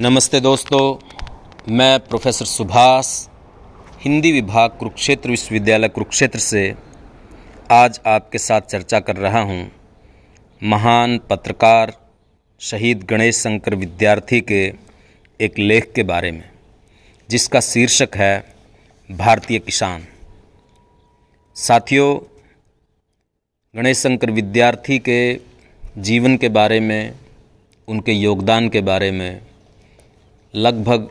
नमस्ते दोस्तों, मैं प्रोफेसर सुभाष, हिंदी विभाग कुरुक्षेत्र विश्वविद्यालय कुरुक्षेत्र से आज आपके साथ चर्चा कर रहा हूँ महान पत्रकार शहीद गणेश शंकर विद्यार्थी के एक लेख के बारे में, जिसका शीर्षक है भारतीय किसान। साथियों, गणेश शंकर विद्यार्थी के जीवन के बारे में, उनके योगदान के बारे में लगभग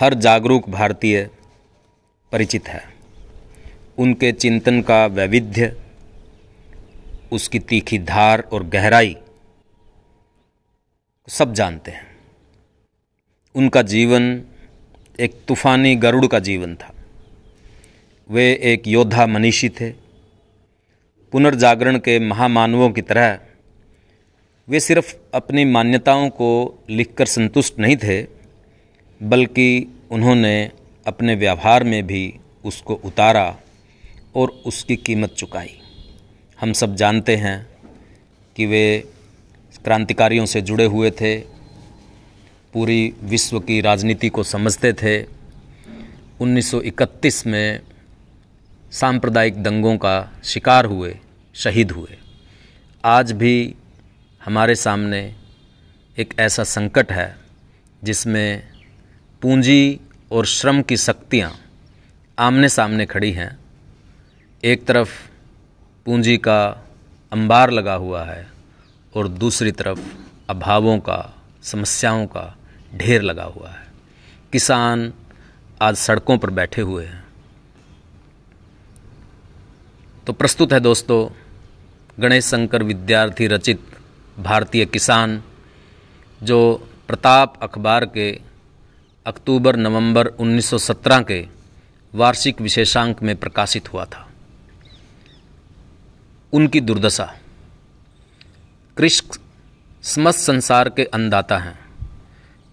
हर जागरूक भारतीय परिचित है। उनके चिंतन का वैविध्य, उसकी तीखी धार और गहराई सब जानते हैं। उनका जीवन एक तूफानी गरुड़ का जीवन था। वे एक योद्धा मनीषी थे। पुनर्जागरण के महामानवों की तरह वे सिर्फ़ अपनी मान्यताओं को लिखकर संतुष्ट नहीं थे बल्कि उन्होंने अपने व्यवहार में भी उसको उतारा और उसकी कीमत चुकाई। हम सब जानते हैं कि वे क्रांतिकारियों से जुड़े हुए थे, पूरी विश्व की राजनीति को समझते थे। 1931 में सांप्रदायिक दंगों का शिकार हुए, शहीद हुए। आज भी हमारे सामने एक ऐसा संकट है जिसमें पूंजी और श्रम की शक्तियाँ आमने सामने खड़ी हैं। एक तरफ़ पूंजी का अंबार लगा हुआ है और दूसरी तरफ़ अभावों का, समस्याओं का ढेर लगा हुआ है। किसान आज सड़कों पर बैठे हुए हैं। तो प्रस्तुत है दोस्तों, गणेश शंकर विद्यार्थी रचित भारतीय किसान, जो प्रताप अखबार के अक्टूबर नवंबर 1917 के वार्षिक विशेषांक में प्रकाशित हुआ था। उनकी दुर्दशा। कृष्ण समस्त संसार के अन्नदाता हैं।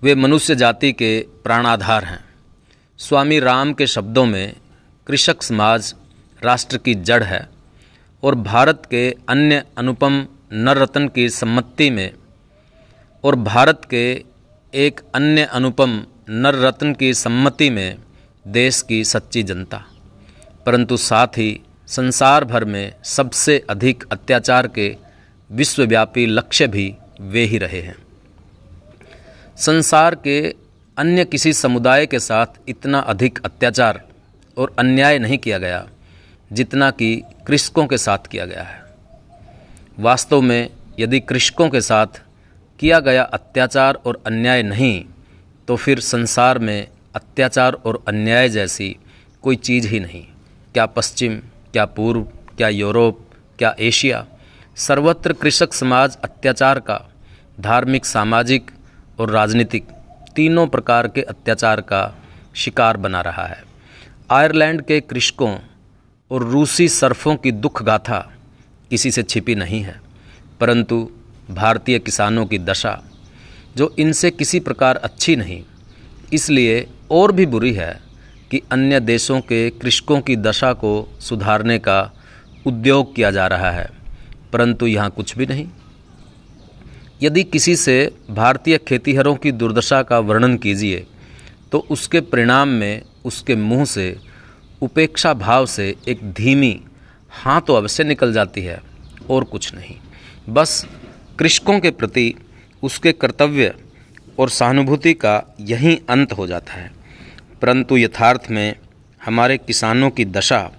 वे मनुष्य जाति के प्राणाधार हैं। स्वामी राम के शब्दों में कृषक समाज राष्ट्र की जड़ है और भारत के अन्य अनुपम नर रत्न की सम्मति में और भारत के एक अन्य अनुपम नर रत्न की सम्मति में देश की सच्ची जनता। परंतु साथ ही संसार भर में सबसे अधिक अत्याचार के विश्वव्यापी लक्ष्य भी वे ही रहे हैं। संसार के अन्य किसी समुदाय के साथ इतना अधिक अत्याचार और अन्याय नहीं किया गया, जितना कि कृषकों के साथ किया गया है। वास्तव में यदि कृषकों के साथ किया गया अत्याचार और अन्याय नहीं तो फिर संसार में अत्याचार और अन्याय जैसी कोई चीज़ ही नहीं। क्या पश्चिम, क्या पूर्व, क्या यूरोप, क्या एशिया, सर्वत्र कृषक समाज अत्याचार का, धार्मिक, सामाजिक और राजनीतिक तीनों प्रकार के अत्याचार का शिकार बना रहा है। आयरलैंड के कृषकों और रूसी सर्फों की दुख गाथा किसी से छिपी नहीं है, परंतु भारतीय किसानों की दशा जो इनसे किसी प्रकार अच्छी नहीं। इसलिए और भी बुरी है कि अन्य देशों के कृषकों की दशा को सुधारने का उद्योग किया जा रहा है, परंतु यहाँ कुछ भी नहीं। यदि किसी से भारतीय खेतीहरों की दुर्दशा का वर्णन कीजिए तो उसके परिणाम में उसके मुँह से, उपेक्षा भाव से एक धीमी हाँ तो अवश्य निकल जाती है, और कुछ नहीं। बस कृषकों के प्रति उसके कर्तव्य और सहानुभूति का यही अंत हो जाता है। परंतु यथार्थ में हमारे किसानों की दशा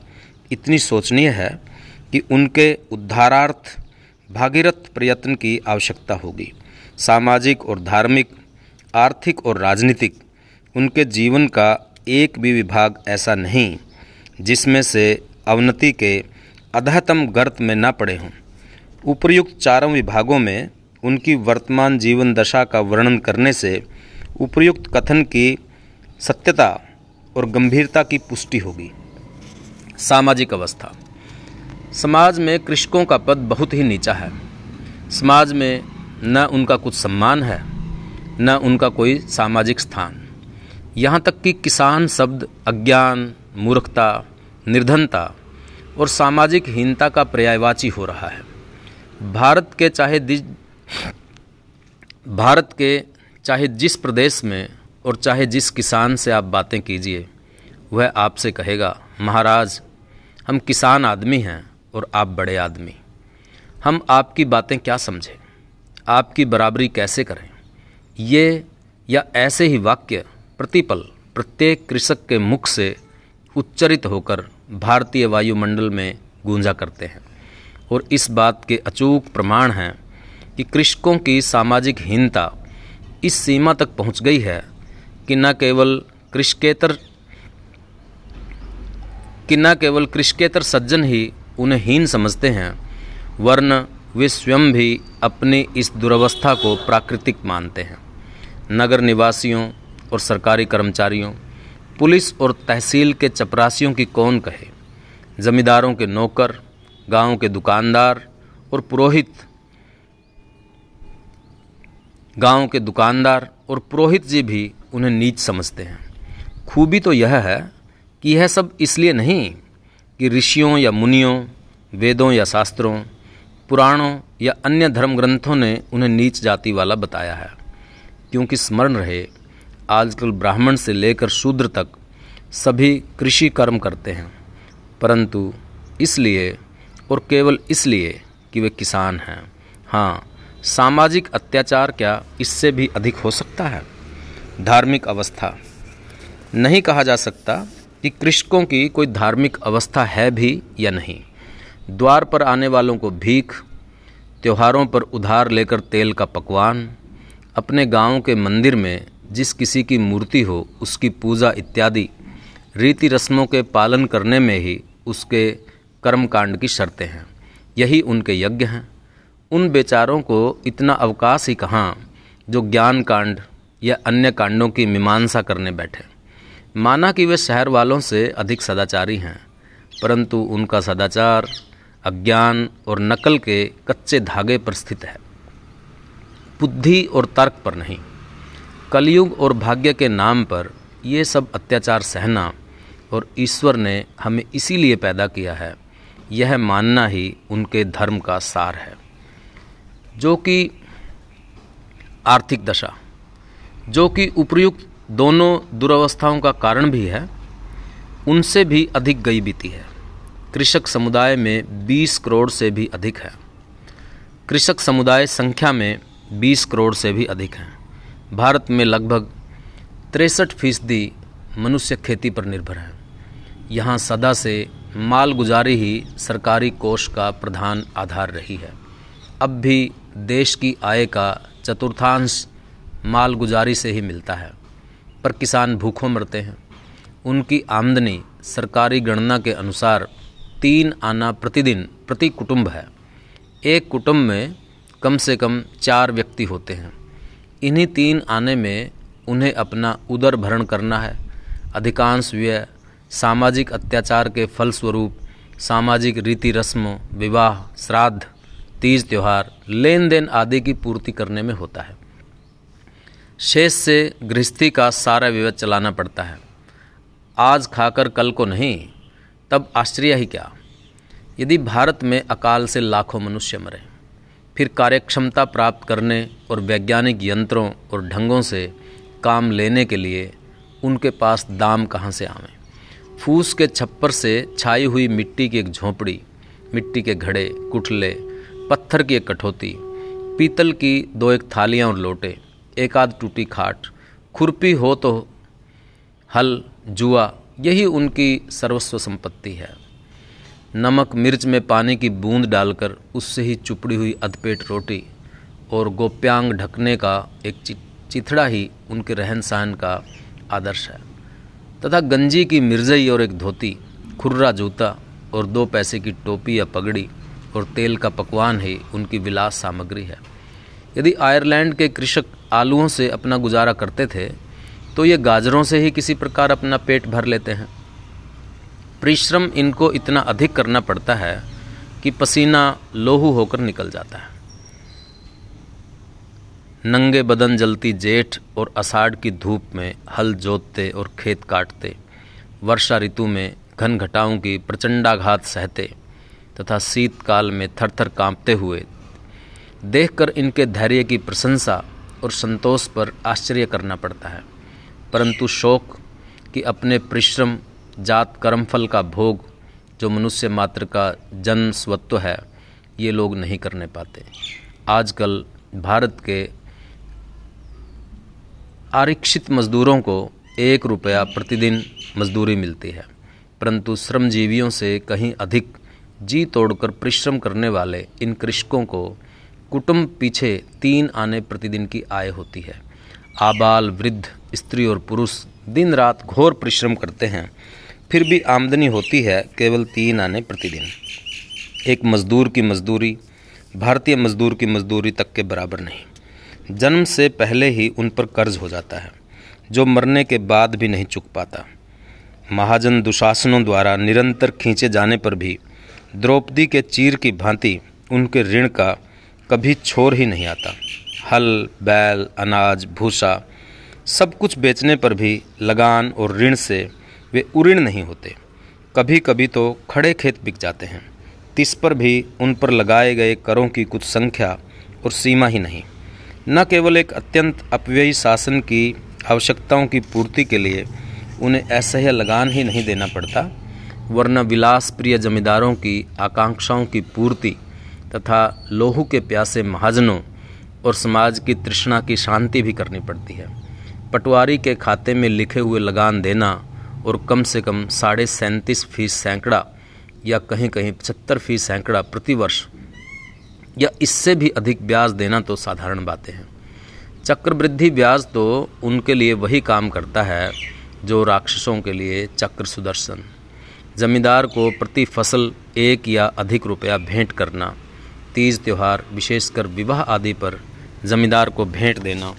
इतनी शोचनीय है कि उनके उद्धारार्थ भागीरथ प्रयत्न की आवश्यकता होगी। सामाजिक और धार्मिक, आर्थिक और राजनीतिक उनके जीवन का एक भी विभाग ऐसा नहीं जिसमें से अवनति के अधहतम गर्त में न पड़े हों। उपयुक्त चारों विभागों में उनकी वर्तमान जीवन दशा का वर्णन करने से उपयुक्त कथन की सत्यता और गंभीरता की पुष्टि होगी। सामाजिक अवस्था। समाज में कृषकों का पद बहुत ही नीचा है। समाज में न उनका कुछ सम्मान है, न उनका कोई सामाजिक स्थान। यहाँ तक कि किसान शब्द अज्ञान, मूर्खता, निर्धनता और सामाजिक हीनता का पर्यायवाची हो रहा है। भारत के चाहे भारत के चाहे जिस प्रदेश में और चाहे जिस किसान से आप बातें कीजिए, वह आपसे कहेगा, महाराज, हम किसान आदमी हैं और आप बड़े आदमी। हम आपकी बातें क्या समझें? आपकी बराबरी कैसे करें? ये या ऐसे ही वाक्य प्रतिपल प्रत्येक कृषक के मुख से उच्चरित होकर भारतीय वायुमंडल में गूंजा करते हैं। और इस बात के अचूक प्रमाण हैं कि कृषकों की सामाजिक हीनता इस सीमा तक पहुँच गई है कि न केवल कृषकेतर, कि न केवल कृषकेतर सज्जन ही उन्हें हीन समझते हैं वर्ण वे स्वयं भी अपनी इस दुर्वस्था को प्राकृतिक मानते हैं। नगर निवासियों और सरकारी कर्मचारियों, पुलिस और तहसील के चपरासियों की कौन कहे? जमींदारों के नौकर, गाँव के दुकानदार और पुरोहित गाँव के दुकानदार और पुरोहित जी भी उन्हें नीच समझते हैं। खूबी तो यह है कि यह सब इसलिए नहीं कि ऋषियों या मुनियों, वेदों या शास्त्रों, पुराणों या अन्य धर्म ग्रंथों ने उन्हें नीच जाति वाला बताया है। क्योंकि स्मरण रहे, आजकल ब्राह्मण से लेकर शूद्र तक सभी कृषि कर्म करते हैं। परंतु इसलिए और केवल इसलिए कि वे किसान हैं। हाँ सामाजिक अत्याचार क्या इससे भी अधिक हो सकता है? धार्मिक अवस्था। नहीं कहा जा सकता कि कृषकों की कोई धार्मिक अवस्था है भी या नहीं। द्वार पर आने वालों को भीख, त्योहारों पर उधार लेकर तेल का पकवान, अपने गाँव के मंदिर में जिस किसी की मूर्ति हो, उसकी पूजा इत्यादि रीति रस्मों के पालन करने में ही उसके कर्मकांड की शर्तें हैं। यही उनके यज्ञ हैं। उन बेचारों को इतना अवकाश ही कहाँ, जो ज्ञान कांड या अन्य कांडों की मीमांसा करने बैठे। माना कि वे शहर वालों से अधिक सदाचारी हैं, परंतु उनका सदाचार, अज्ञान और नकल के कच्चे धागे पर स्थित है। बुद्धि और तर्क पर नहीं। कलयुग और भाग्य के नाम पर ये सब अत्याचार सहना और ईश्वर ने हमें इसीलिए पैदा किया है, यह मानना ही उनके धर्म का सार है। जो कि आर्थिक दशा, जो कि उपयुक्त दोनों दुरावस्थाओं का कारण भी है, उनसे भी अधिक गई बीती है। कृषक समुदाय में 20 करोड़ से भी अधिक है। कृषक समुदाय संख्या में 20 करोड़ से भी अधिक हैं। भारत में लगभग तिरसठ फ़ीसदी मनुष्य खेती पर निर्भर है। यहाँ सदा से माल गुजारी ही सरकारी कोष का प्रधान आधार रही है। अब भी देश की आय का चतुर्थांश माल गुजारी से ही मिलता है। पर किसान भूखों मरते हैं। उनकी आमदनी सरकारी गणना के अनुसार तीन आना प्रतिदिन प्रति कुटुंब है। एक कुटुंब में कम से कम चार व्यक्ति होते हैं। इन्हीं तीन आने में उन्हें अपना उदर भरण करना है। अधिकांश व्यय सामाजिक अत्याचार के फलस्वरूप, सामाजिक रीति रस्मों, विवाह, श्राद्ध तीज त्यौहार लेन देन आदि की पूर्ति करने में होता है। शेष से गृहस्थी का सारा विवध चलाना पड़ता है। आज खाकर कल को नहीं, तब आश्चर्य ही क्या? यदि भारत में अकाल से लाखों मनुष्य मरे, फिर कार्यक्षमता प्राप्त करने और वैज्ञानिक यंत्रों और ढंगों से काम लेने के लिए उनके पास दाम कहाँ से आवें? फूस के छप्पर से छाई हुई मिट्टी की एक झोंपड़ी, मिट्टी के घड़े, कुठले पत्थर की एक कठौती, पीतल की दो एक थालियाँ और लोटे, एक आध टूटी खाट, खुरपी हो तो हल, जुआ, यही उनकी सर्वस्व संपत्ति है। नमक मिर्च में पानी की बूंद डालकर उससे ही चुपड़ी हुई अधपेट रोटी और गोप्यांग ढकने का एक चिथड़ा ही उनके रहन सहन का आदर्श है। तथा गंजी की मिर्जई और एक धोती, खुर्रा जूता और दो पैसे की टोपी या पगड़ी और तेल का पकवान ही उनकी विलास सामग्री है। यदि आयरलैंड के कृषक आलूओं से अपना गुजारा करते थे तो ये गाजरों से ही किसी प्रकार अपना पेट भर लेते हैं। परिश्रम इनको इतना अधिक करना पड़ता है कि पसीना लोहू होकर निकल जाता है। नंगे बदन जलती जेठ और अषाढ़ की धूप में हल जोतते और खेत काटते, वर्षा ऋतु में घन घटाओं की प्रचंडाघात सहते तथा शीतकाल में थर थर कांपते हुए। देखकर इनके धैर्य की प्रशंसा और संतोष पर आश्चर्य करना पड़ता है। परंतु शोक कि अपने परिश्रम, जात कर्मफल का भोग, जो मनुष्य मात्र का जन स्वत्व है, ये लोग नहीं करने पाते। आजकल भारत के आरक्षित मजदूरों को एक रुपया प्रतिदिन मजदूरी मिलती है। परंतु श्रमजीवियों से कहीं अधिक जी तोड़कर परिश्रम करने वाले इन कृषकों को कुटुंब पीछे तीन आने प्रतिदिन की आय होती है। आबाल, वृद्ध, स्त्री और पुरुष दिन रात घोर परिश्रम करते हैं। फिर भी आमदनी होती है केवल तीन आने प्रतिदिन। एक मजदूर की मजदूरी, भारतीय मजदूर की मजदूरी तक के बराबर नहीं। जन्म से पहले ही उन पर कर्ज हो जाता है, जो मरने के बाद भी नहीं चुक पाता। महाजन दुशासनों द्वारा निरंतर खींचे जाने पर भी द्रौपदी के चीर की भांति उनके ऋण का कभी छोर ही नहीं आता। हल, बैल, अनाज, भूसा, सब कुछ बेचने पर भी लगान और ऋण से वे उऋण नहीं होते। कभी कभी तो खड़े खेत बिक जाते हैं। तिस पर भी उन पर लगाए गए करों की कुछ संख्या और सीमा ही नहीं। न केवल एक अत्यंत अपव्ययी शासन की आवश्यकताओं की पूर्ति के लिए उन्हें असह्य लगान ही नहीं देना पड़ता वरना विलास प्रिय जमींदारों की आकांक्षाओं की पूर्ति तथा लोहू के प्यासे महाजनों और समाज की तृष्णा की शांति भी करनी पड़ती है। पटवारी के खाते में लिखे हुए लगान देना और कम से कम साढ़े सैंतीस फ़ीस सैकड़ा या कहीं कहीं पचहत्तर फ़ीस सैकड़ा प्रतिवर्ष या इससे भी अधिक ब्याज देना तो साधारण बातें हैं। चक्रवृद्धि ब्याज तो उनके लिए वही काम करता है जो राक्षसों के लिए चक्र सुदर्शन। जमींदार को प्रति फ़सल एक या अधिक रुपया भेंट करना, तीज त्यौहार, विशेषकर विवाह आदि पर जमींदार को भेंट देना।